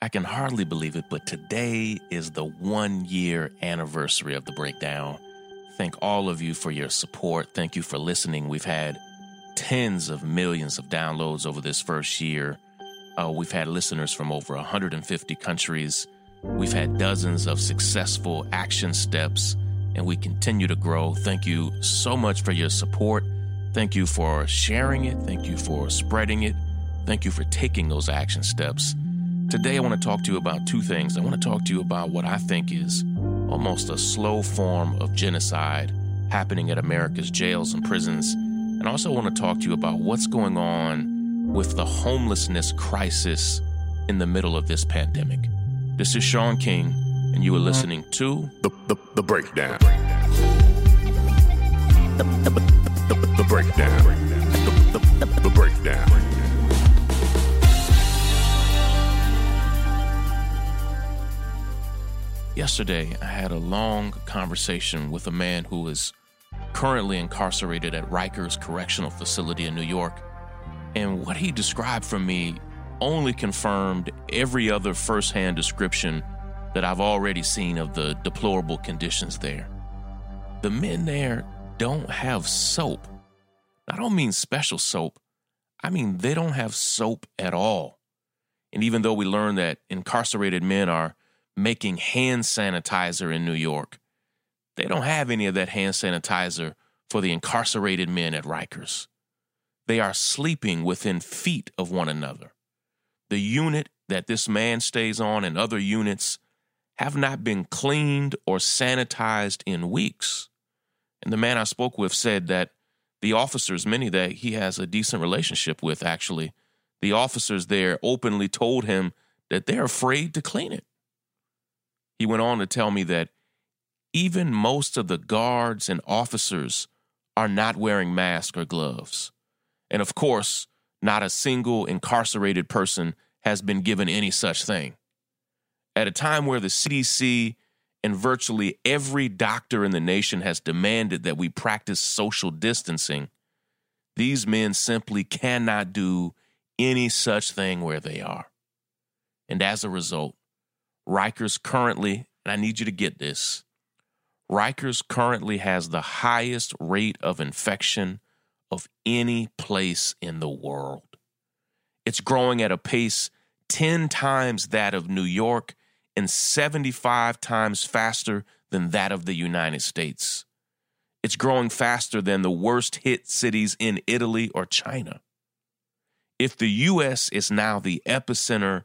I can hardly believe it, but today is the one year anniversary of the breakdown. Thank all of you for your support. Thank you for listening. We've had tens of millions of downloads over this first year. Uh, we've had listeners from over 150 countries. We've had dozens of successful action steps, and we continue to grow. Thank you so much for your support. Thank you for sharing it. Thank you for spreading it. Thank you for taking those action steps. Today, I want to talk to you about two things. I want to talk to you about what I think is almost a slow form of genocide happening at America's jails and prisons. And I also want to talk to you about what's going on with the homelessness crisis in the middle of this pandemic. This is Shaun King, and you are listening to The, the, the breakdown. The, the, the, the breakdown. The, the, the, the breakdown. Yesterday, I had a long conversation with a man who is currently incarcerated at Rikers Correctional Facility in New York. And what he described for me only confirmed every other firsthand description that I've already seen of the deplorable conditions there. The men there don't have soap. I don't mean special soap, I mean they don't have soap at all. And even though we learn that incarcerated men are making hand sanitizer in New York. They don't have any of that hand sanitizer for the incarcerated men at Rikers. They are sleeping within feet of one another. The unit that this man stays on and other units have not been cleaned or sanitized in weeks. And the man I spoke with said that the officers, many that he has a decent relationship with, actually, the officers there openly told him that they're afraid to clean it. He went on to tell me that even most of the guards and officers are not wearing masks or gloves. And of course, not a single incarcerated person has been given any such thing. At a time where the CDC and virtually every doctor in the nation has demanded that we practice social distancing, these men simply cannot do any such thing where they are. And as a result, Rikers currently, and I need you to get this, Rikers currently has the highest rate of infection of any place in the world. It's growing at a pace 10 times that of New York and 75 times faster than that of the United States. It's growing faster than the worst hit cities in Italy or China. If the US is now the epicenter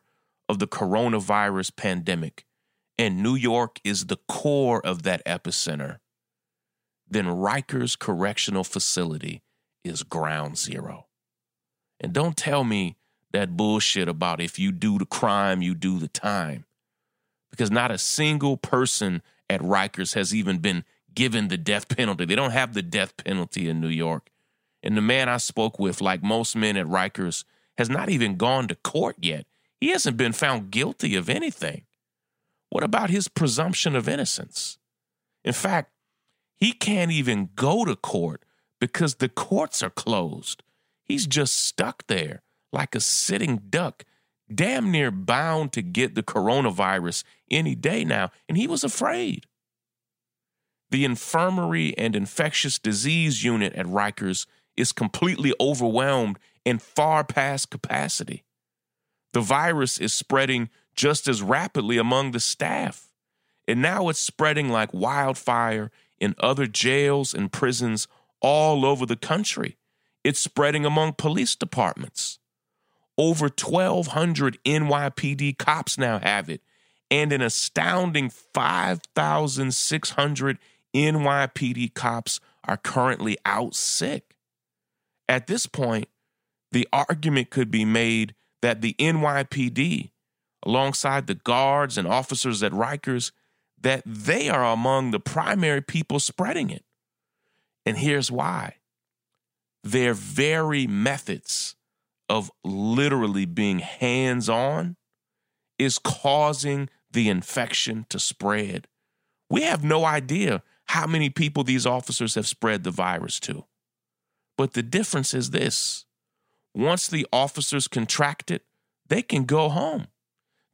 of the coronavirus pandemic, and New York is the core of that epicenter, then Rikers Correctional Facility is ground zero. And don't tell me that bullshit about if you do the crime, you do the time. Because not a single person at Rikers has even been given the death penalty. They don't have the death penalty in New York. And the man I spoke with, like most men at Rikers, has not even gone to court yet. He hasn't been found guilty of anything. What about his presumption of innocence? In fact, he can't even go to court because the courts are closed. He's just stuck there like a sitting duck, damn near bound to get the coronavirus any day now, and he was afraid. The infirmary and infectious disease unit at Rikers is completely overwhelmed and far past capacity the virus is spreading just as rapidly among the staff. And now it's spreading like wildfire in other jails and prisons all over the country. It's spreading among police departments. Over 1,200 NYPD cops now have it, and an astounding 5,600 NYPD cops are currently out sick. At this point, the argument could be made that the NYPD, alongside the guards and officers at Rikers, that they are among the primary people spreading it. And here's why their very methods of literally being hands on is causing the infection to spread. We have no idea how many people these officers have spread the virus to. But the difference is this once the officers contract it, they can go home.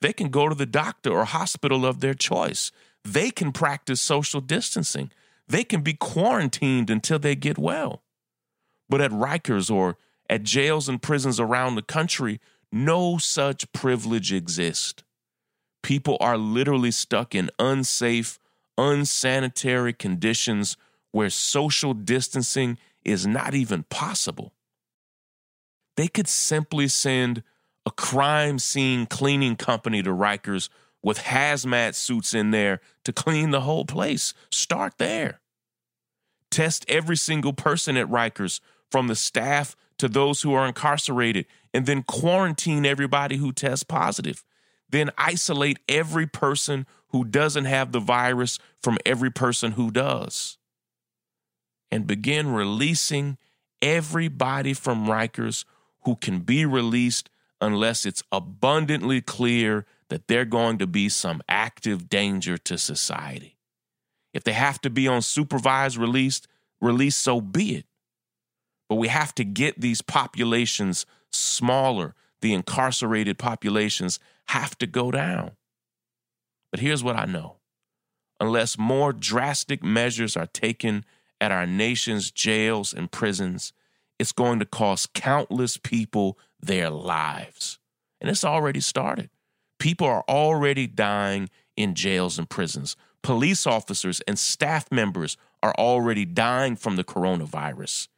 They can go to the doctor or hospital of their choice. They can practice social distancing. They can be quarantined until they get well. But at Rikers or at jails and prisons around the country, no such privilege exists. People are literally stuck in unsafe, unsanitary conditions where social distancing is not even possible. They could simply send a crime scene cleaning company to Rikers with hazmat suits in there to clean the whole place. Start there. Test every single person at Rikers, from the staff to those who are incarcerated, and then quarantine everybody who tests positive. Then isolate every person who doesn't have the virus from every person who does. And begin releasing everybody from Rikers who can be released unless it's abundantly clear that they're going to be some active danger to society. If they have to be on supervised release, release so be it. But we have to get these populations smaller. The incarcerated populations have to go down. But here's what I know unless more drastic measures are taken at our nation's jails and prisons, it's going to cost countless people their lives. And it's already started. People are already dying in jails and prisons. Police officers and staff members are already dying from the coronavirus.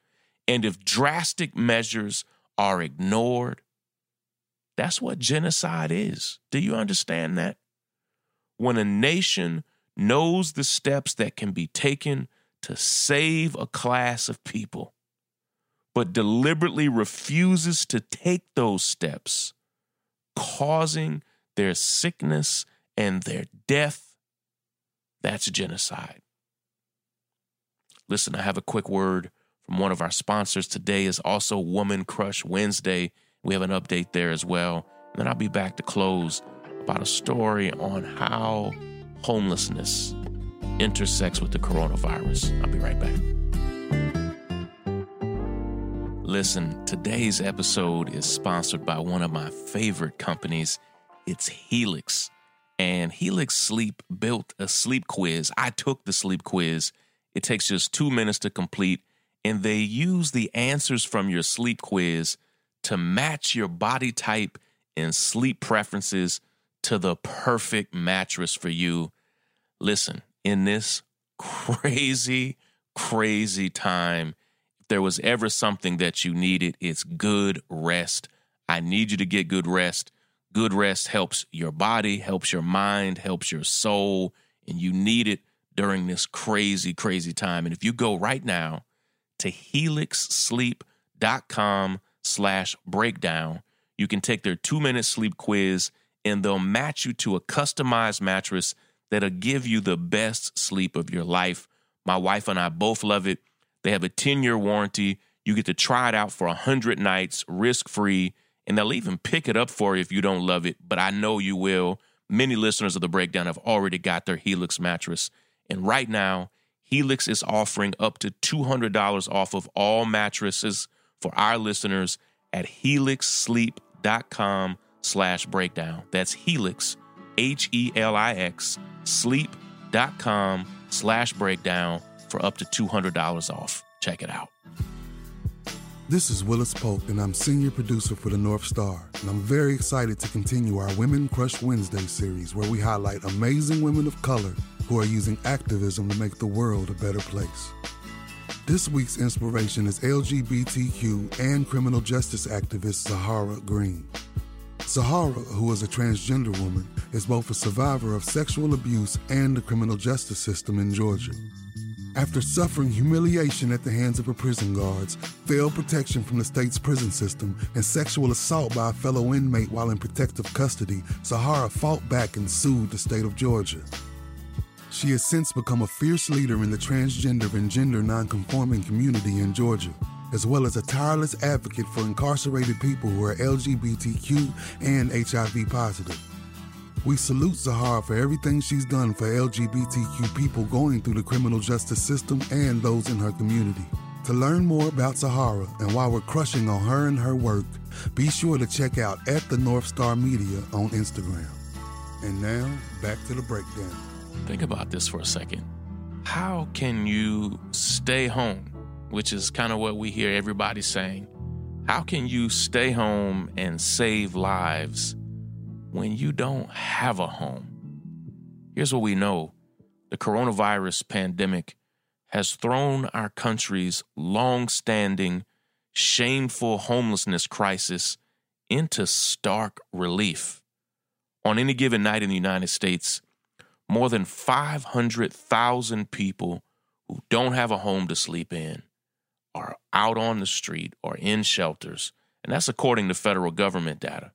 And if drastic measures are ignored, that's what genocide is. Do you understand that? When a nation knows the steps that can be taken to save a class of people, but deliberately refuses to take those steps, causing their sickness and their death, that's genocide. Listen, I have a quick word from one of our sponsors. Today is also Woman Crush Wednesday. We have an update there as well. And then I'll be back to close about a story on how homelessness intersects with the coronavirus. I'll be right back. Listen, today's episode is sponsored by one of my favorite companies. It's Helix. And Helix Sleep built a sleep quiz. I took the sleep quiz. It takes just two minutes to complete, and they use the answers from your sleep quiz to match your body type and sleep preferences to the perfect mattress for you. Listen, in this crazy, crazy time, there was ever something that you needed, it's good rest. I need you to get good rest. Good rest helps your body, helps your mind, helps your soul, and you need it during this crazy, crazy time. And if you go right now to helixsleep.com slash breakdown, you can take their two-minute sleep quiz and they'll match you to a customized mattress that'll give you the best sleep of your life. My wife and I both love it. They have a 10 year warranty. You get to try it out for 100 nights, risk free, and they'll even pick it up for you if you don't love it. But I know you will. Many listeners of the breakdown have already got their Helix mattress. And right now, Helix is offering up to $200 off of all mattresses for our listeners at helixsleep.com slash breakdown. That's Helix, H E L I X, sleep.com slash breakdown for up to $200 off. Check it out. This is Willis Polk, and I'm senior producer for the North Star. And I'm very excited to continue our Women Crush Wednesday series, where we highlight amazing women of color who are using activism to make the world a better place. This week's inspiration is LGBTQ and criminal justice activist Zahara Green. Zahara, who is a transgender woman, is both a survivor of sexual abuse and the criminal justice system in Georgia. After suffering humiliation at the hands of her prison guards, failed protection from the state's prison system, and sexual assault by a fellow inmate while in protective custody, Zahara fought back and sued the state of Georgia. She has since become a fierce leader in the transgender and gender nonconforming community in Georgia, as well as a tireless advocate for incarcerated people who are LGBTQ and HIV positive. We salute Zahara for everything she's done for LGBTQ people going through the criminal justice system and those in her community. To learn more about Zahara and why we're crushing on her and her work, be sure to check out at the North Star Media on Instagram. And now, back to the breakdown. Think about this for a second. How can you stay home, which is kind of what we hear everybody saying? How can you stay home and save lives when you don't have a home? Here's what we know the coronavirus pandemic has thrown our country's long standing, shameful homelessness crisis into stark relief. On any given night in the United States, more than 500,000 people who don't have a home to sleep in are out on the street or in shelters, and that's according to federal government data.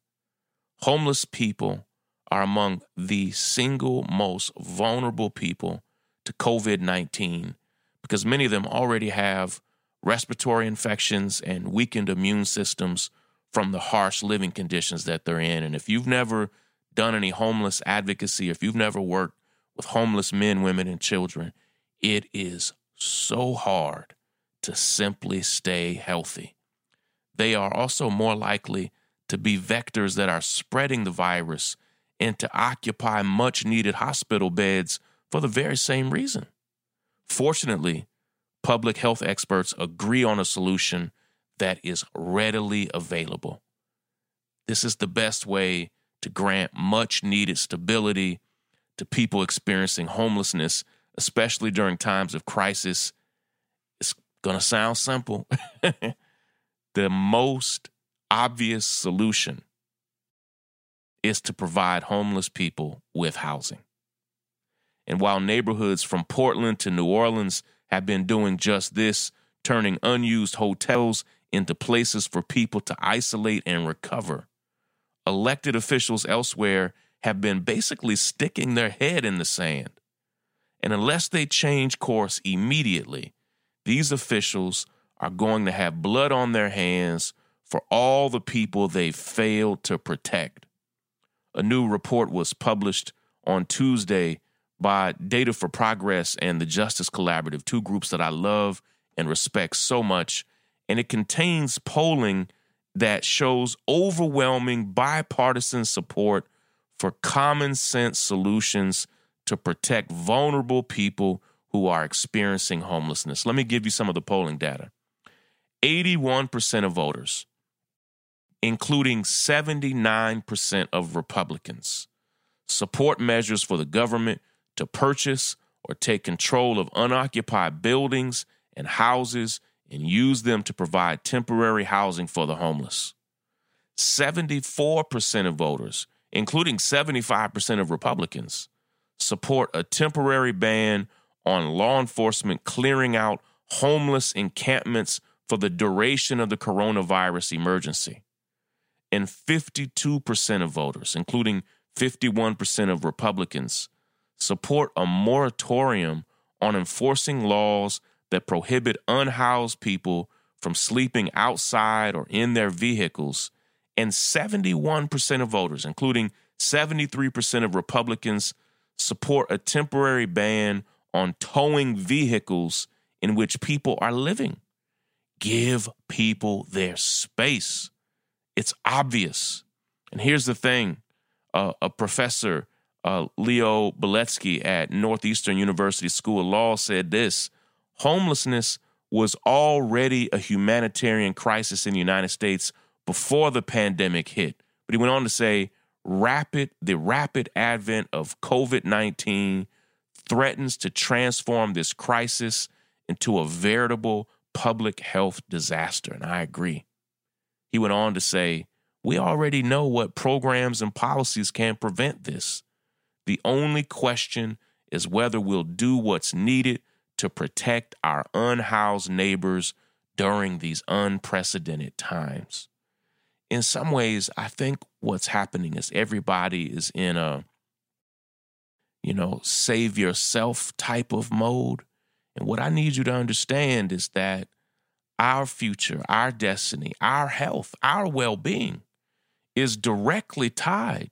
Homeless people are among the single most vulnerable people to COVID 19 because many of them already have respiratory infections and weakened immune systems from the harsh living conditions that they're in. And if you've never done any homeless advocacy, if you've never worked with homeless men, women, and children, it is so hard to simply stay healthy. They are also more likely to be vectors that are spreading the virus and to occupy much needed hospital beds for the very same reason. Fortunately, public health experts agree on a solution that is readily available. This is the best way to grant much needed stability to people experiencing homelessness, especially during times of crisis. It's going to sound simple. the most obvious solution is to provide homeless people with housing. And while neighborhoods from Portland to New Orleans have been doing just this, turning unused hotels into places for people to isolate and recover, elected officials elsewhere have been basically sticking their head in the sand. And unless they change course immediately, these officials are going to have blood on their hands for all the people they failed to protect. A new report was published on Tuesday by Data for Progress and the Justice Collaborative, two groups that I love and respect so much. And it contains polling that shows overwhelming bipartisan support for common sense solutions to protect vulnerable people who are experiencing homelessness. Let me give you some of the polling data 81% of voters, including 79% of Republicans, support measures for the government to purchase or take control of unoccupied buildings and houses and use them to provide temporary housing for the homeless. 74% of voters, including 75% of Republicans, support a temporary ban on law enforcement clearing out homeless encampments for the duration of the coronavirus emergency. And 52% of voters, including 51% of Republicans, support a moratorium on enforcing laws that prohibit unhoused people from sleeping outside or in their vehicles, and 71% of voters, including 73% of Republicans, support a temporary ban on towing vehicles in which people are living. Give people their space. It's obvious. And here's the thing uh, a professor, uh, Leo Beletsky at Northeastern University School of Law, said this homelessness was already a humanitarian crisis in the United States before the pandemic hit. But he went on to say, rapid the rapid advent of COVID-19 threatens to transform this crisis into a veritable public health disaster, and I agree. He went on to say, we already know what programs and policies can prevent this. The only question is whether we'll do what's needed to protect our unhoused neighbors during these unprecedented times. In some ways, I think what's happening is everybody is in a, you know, save yourself type of mode. And what I need you to understand is that our future, our destiny, our health, our well being is directly tied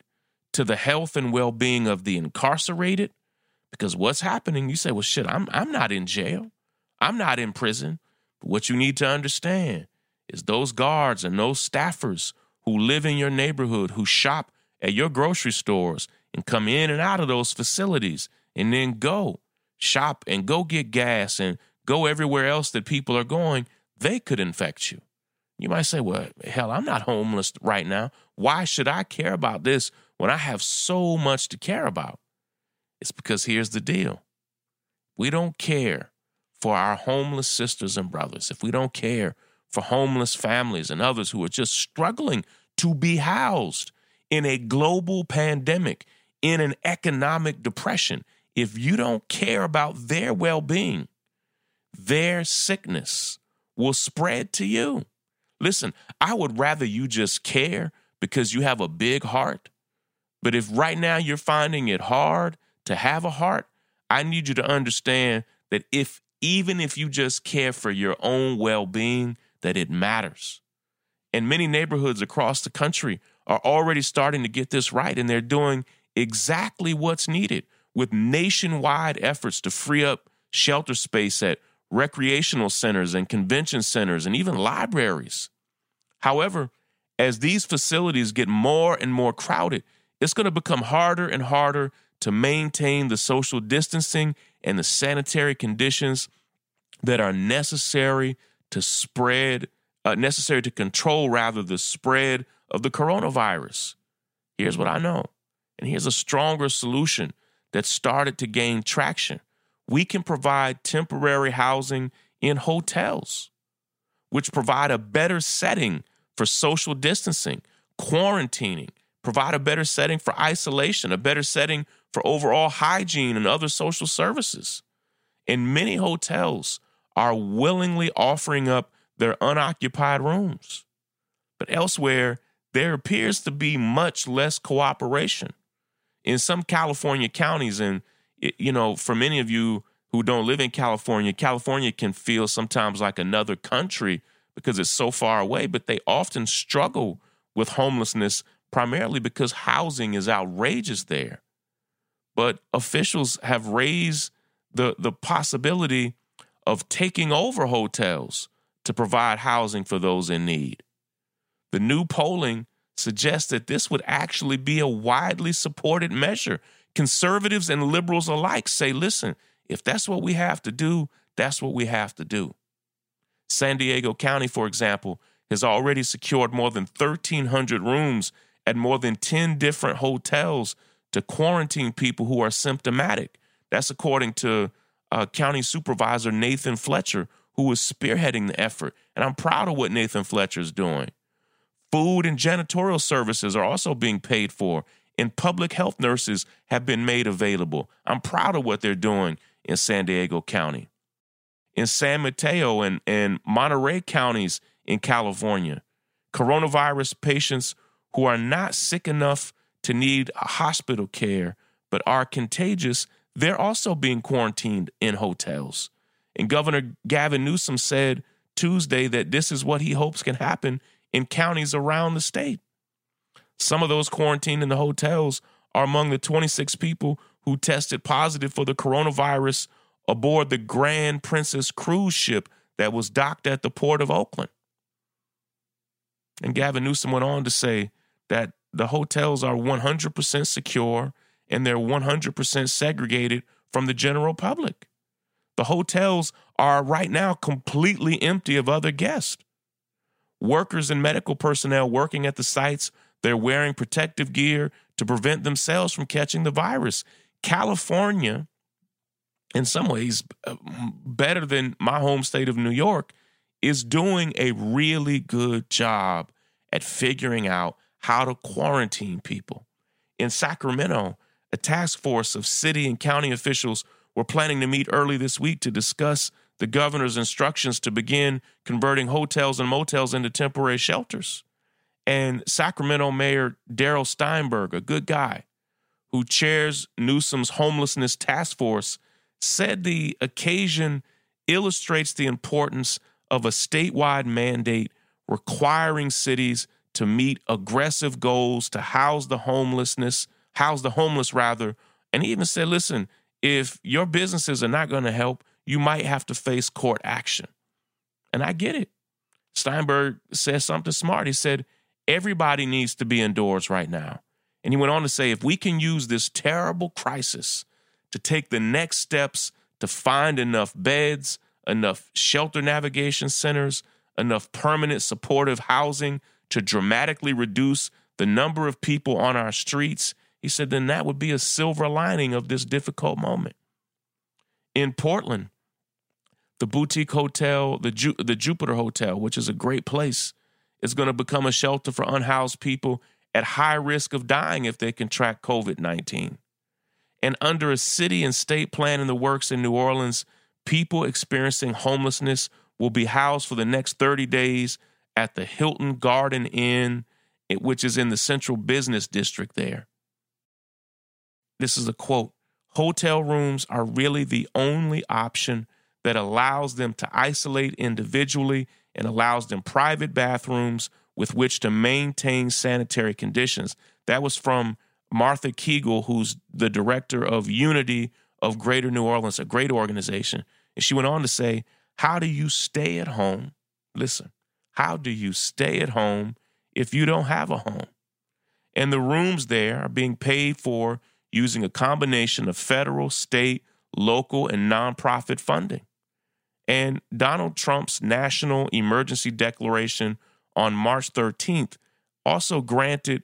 to the health and well being of the incarcerated because what's happening, you say, well, shit, I'm, I'm not in jail. I'm not in prison. But what you need to understand is those guards and those staffers who live in your neighborhood, who shop at your grocery stores and come in and out of those facilities and then go shop and go get gas and go everywhere else that people are going, they could infect you. You might say, well, hell, I'm not homeless right now. Why should I care about this when I have so much to care about? It's because here's the deal we don't care for our homeless sisters and brothers, if we don't care for homeless families and others who are just struggling to be housed in a global pandemic, in an economic depression, if you don't care about their well being, their sickness will spread to you. Listen, I would rather you just care because you have a big heart. But if right now you're finding it hard to have a heart, I need you to understand that if even if you just care for your own well-being, that it matters. And many neighborhoods across the country are already starting to get this right and they're doing exactly what's needed with nationwide efforts to free up shelter space at recreational centers and convention centers and even libraries. However, as these facilities get more and more crowded, it's going to become harder and harder to maintain the social distancing and the sanitary conditions that are necessary to spread, uh, necessary to control rather the spread of the coronavirus. Here's what I know, and here's a stronger solution that started to gain traction. We can provide temporary housing in hotels, which provide a better setting for social distancing, quarantining, provide a better setting for isolation, a better setting for overall hygiene and other social services. And many hotels are willingly offering up their unoccupied rooms. But elsewhere, there appears to be much less cooperation. In some California counties, and you know, for many of you who don't live in California, California can feel sometimes like another country because it's so far away, but they often struggle with homelessness primarily because housing is outrageous there. But officials have raised the, the possibility of taking over hotels to provide housing for those in need. The new polling suggests that this would actually be a widely supported measure. Conservatives and liberals alike say, listen, if that's what we have to do, that's what we have to do. San Diego County, for example, has already secured more than 1,300 rooms at more than 10 different hotels to quarantine people who are symptomatic. That's according to uh, County Supervisor Nathan Fletcher, who is spearheading the effort. And I'm proud of what Nathan Fletcher is doing. Food and janitorial services are also being paid for, and public health nurses have been made available. I'm proud of what they're doing in San Diego County in San Mateo and, and Monterey counties in California. Coronavirus patients who are not sick enough to need hospital care but are contagious, they're also being quarantined in hotels. And Governor Gavin Newsom said Tuesday that this is what he hopes can happen in counties around the state. Some of those quarantined in the hotels are among the 26 people who tested positive for the coronavirus aboard the Grand Princess cruise ship that was docked at the port of Oakland. And Gavin Newsom went on to say that the hotels are 100% secure and they're 100% segregated from the general public. The hotels are right now completely empty of other guests. Workers and medical personnel working at the sites, they're wearing protective gear to prevent themselves from catching the virus. California in some ways uh, better than my home state of New York, is doing a really good job at figuring out how to quarantine people. In Sacramento, a task force of city and county officials were planning to meet early this week to discuss the governor's instructions to begin converting hotels and motels into temporary shelters. And Sacramento Mayor Darrell Steinberg, a good guy who chairs Newsom's homelessness task force, said the occasion illustrates the importance of a statewide mandate requiring cities to meet aggressive goals to house the homelessness, house the homeless rather, and he even said, listen, if your businesses are not going to help, you might have to face court action. And I get it. Steinberg said something smart. He said, everybody needs to be indoors right now. And he went on to say if we can use this terrible crisis to take the next steps to find enough beds, enough shelter navigation centers, enough permanent supportive housing to dramatically reduce the number of people on our streets, he said, then that would be a silver lining of this difficult moment. In Portland, the boutique hotel, the, Ju- the Jupiter Hotel, which is a great place, is going to become a shelter for unhoused people at high risk of dying if they contract COVID 19. And under a city and state plan in the works in New Orleans, people experiencing homelessness will be housed for the next 30 days at the Hilton Garden Inn, which is in the central business district there. This is a quote Hotel rooms are really the only option that allows them to isolate individually and allows them private bathrooms with which to maintain sanitary conditions. That was from Martha Kegel, who's the director of Unity of Greater New Orleans, a great organization. And she went on to say, How do you stay at home? Listen, how do you stay at home if you don't have a home? And the rooms there are being paid for using a combination of federal, state, local, and nonprofit funding. And Donald Trump's national emergency declaration on March 13th also granted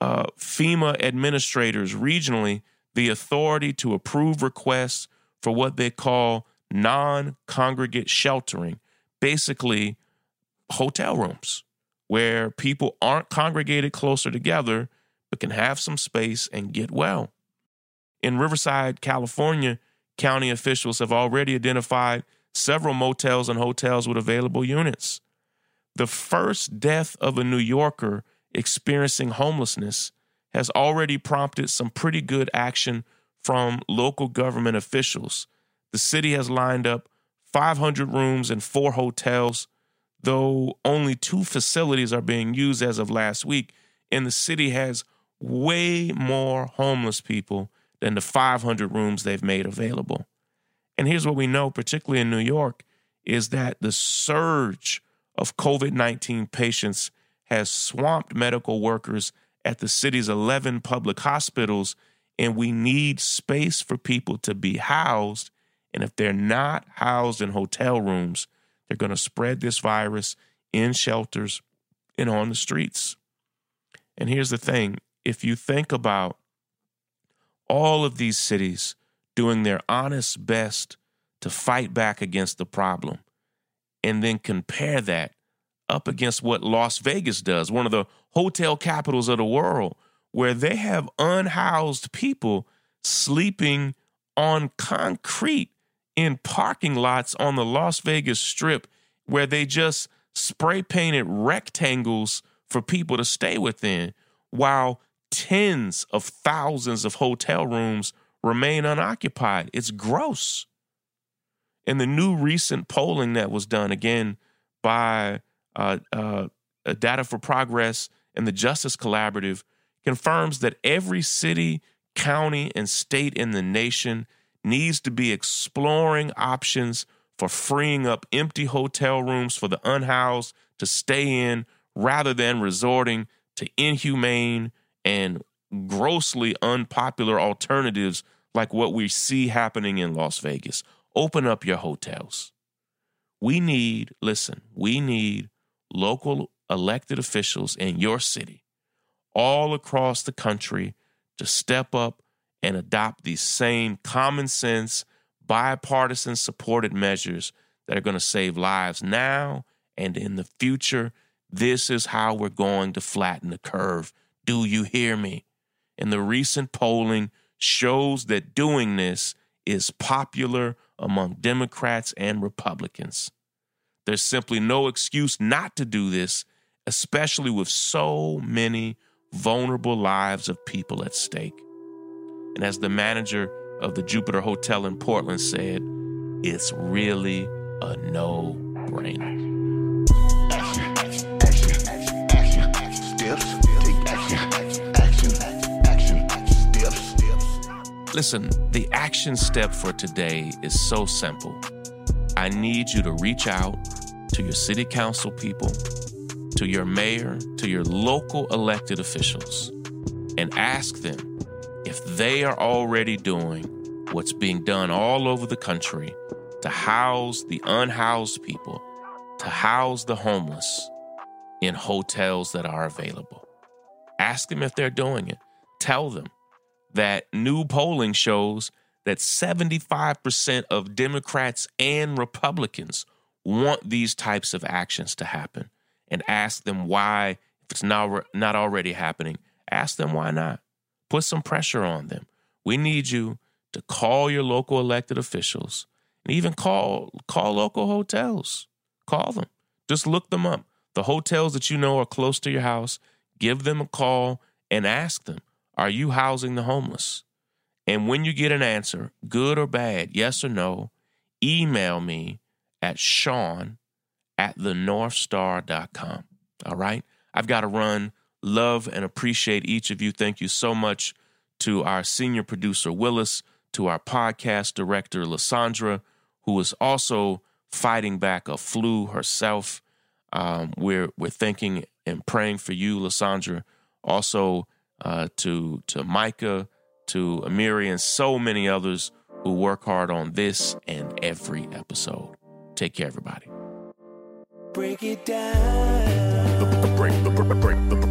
uh, FEMA administrators regionally the authority to approve requests for what they call non congregate sheltering, basically hotel rooms where people aren't congregated closer together but can have some space and get well. In Riverside, California, county officials have already identified several motels and hotels with available units. The first death of a New Yorker experiencing homelessness has already prompted some pretty good action from local government officials. The city has lined up 500 rooms and four hotels, though only two facilities are being used as of last week, and the city has way more homeless people than the 500 rooms they've made available. And here's what we know, particularly in New York, is that the surge of COVID 19 patients has swamped medical workers at the city's 11 public hospitals, and we need space for people to be housed. And if they're not housed in hotel rooms, they're going to spread this virus in shelters and on the streets. And here's the thing if you think about all of these cities doing their honest best to fight back against the problem, and then compare that up against what Las Vegas does, one of the hotel capitals of the world, where they have unhoused people sleeping on concrete in parking lots on the Las Vegas Strip, where they just spray painted rectangles for people to stay within, while tens of thousands of hotel rooms remain unoccupied. It's gross. And the new recent polling that was done again by uh, uh, Data for Progress and the Justice Collaborative confirms that every city, county, and state in the nation needs to be exploring options for freeing up empty hotel rooms for the unhoused to stay in rather than resorting to inhumane and grossly unpopular alternatives like what we see happening in Las Vegas. Open up your hotels. We need, listen, we need local elected officials in your city all across the country to step up and adopt these same common sense, bipartisan supported measures that are going to save lives now and in the future. This is how we're going to flatten the curve. Do you hear me? In the recent polling shows that doing this is popular among Democrats and Republicans. There's simply no excuse not to do this, especially with so many vulnerable lives of people at stake. And as the manager of the Jupiter Hotel in Portland said, it's really a no brainer. Listen, the action step for today is so simple. I need you to reach out to your city council people, to your mayor, to your local elected officials, and ask them if they are already doing what's being done all over the country to house the unhoused people, to house the homeless in hotels that are available. Ask them if they're doing it. Tell them that new polling shows that 75% of Democrats and Republicans want these types of actions to happen and ask them why, if it's not, not already happening, ask them why not. Put some pressure on them. We need you to call your local elected officials and even call call local hotels. Call them. Just look them up. The hotels that you know are close to your house, give them a call and ask them, are you housing the homeless? And when you get an answer, good or bad, yes or no, email me at Shaun at thenorthstar.com. All right? I've got to run. Love and appreciate each of you. Thank you so much to our senior producer, Willis, to our podcast director, Lissandra, who is also fighting back a flu herself. Um, we're, we're thinking and praying for you, Lissandra. Also uh, to, to Micah, to Amiri, and so many others who work hard on this and every episode. Take care, everybody. Break it down. The, the break, break, break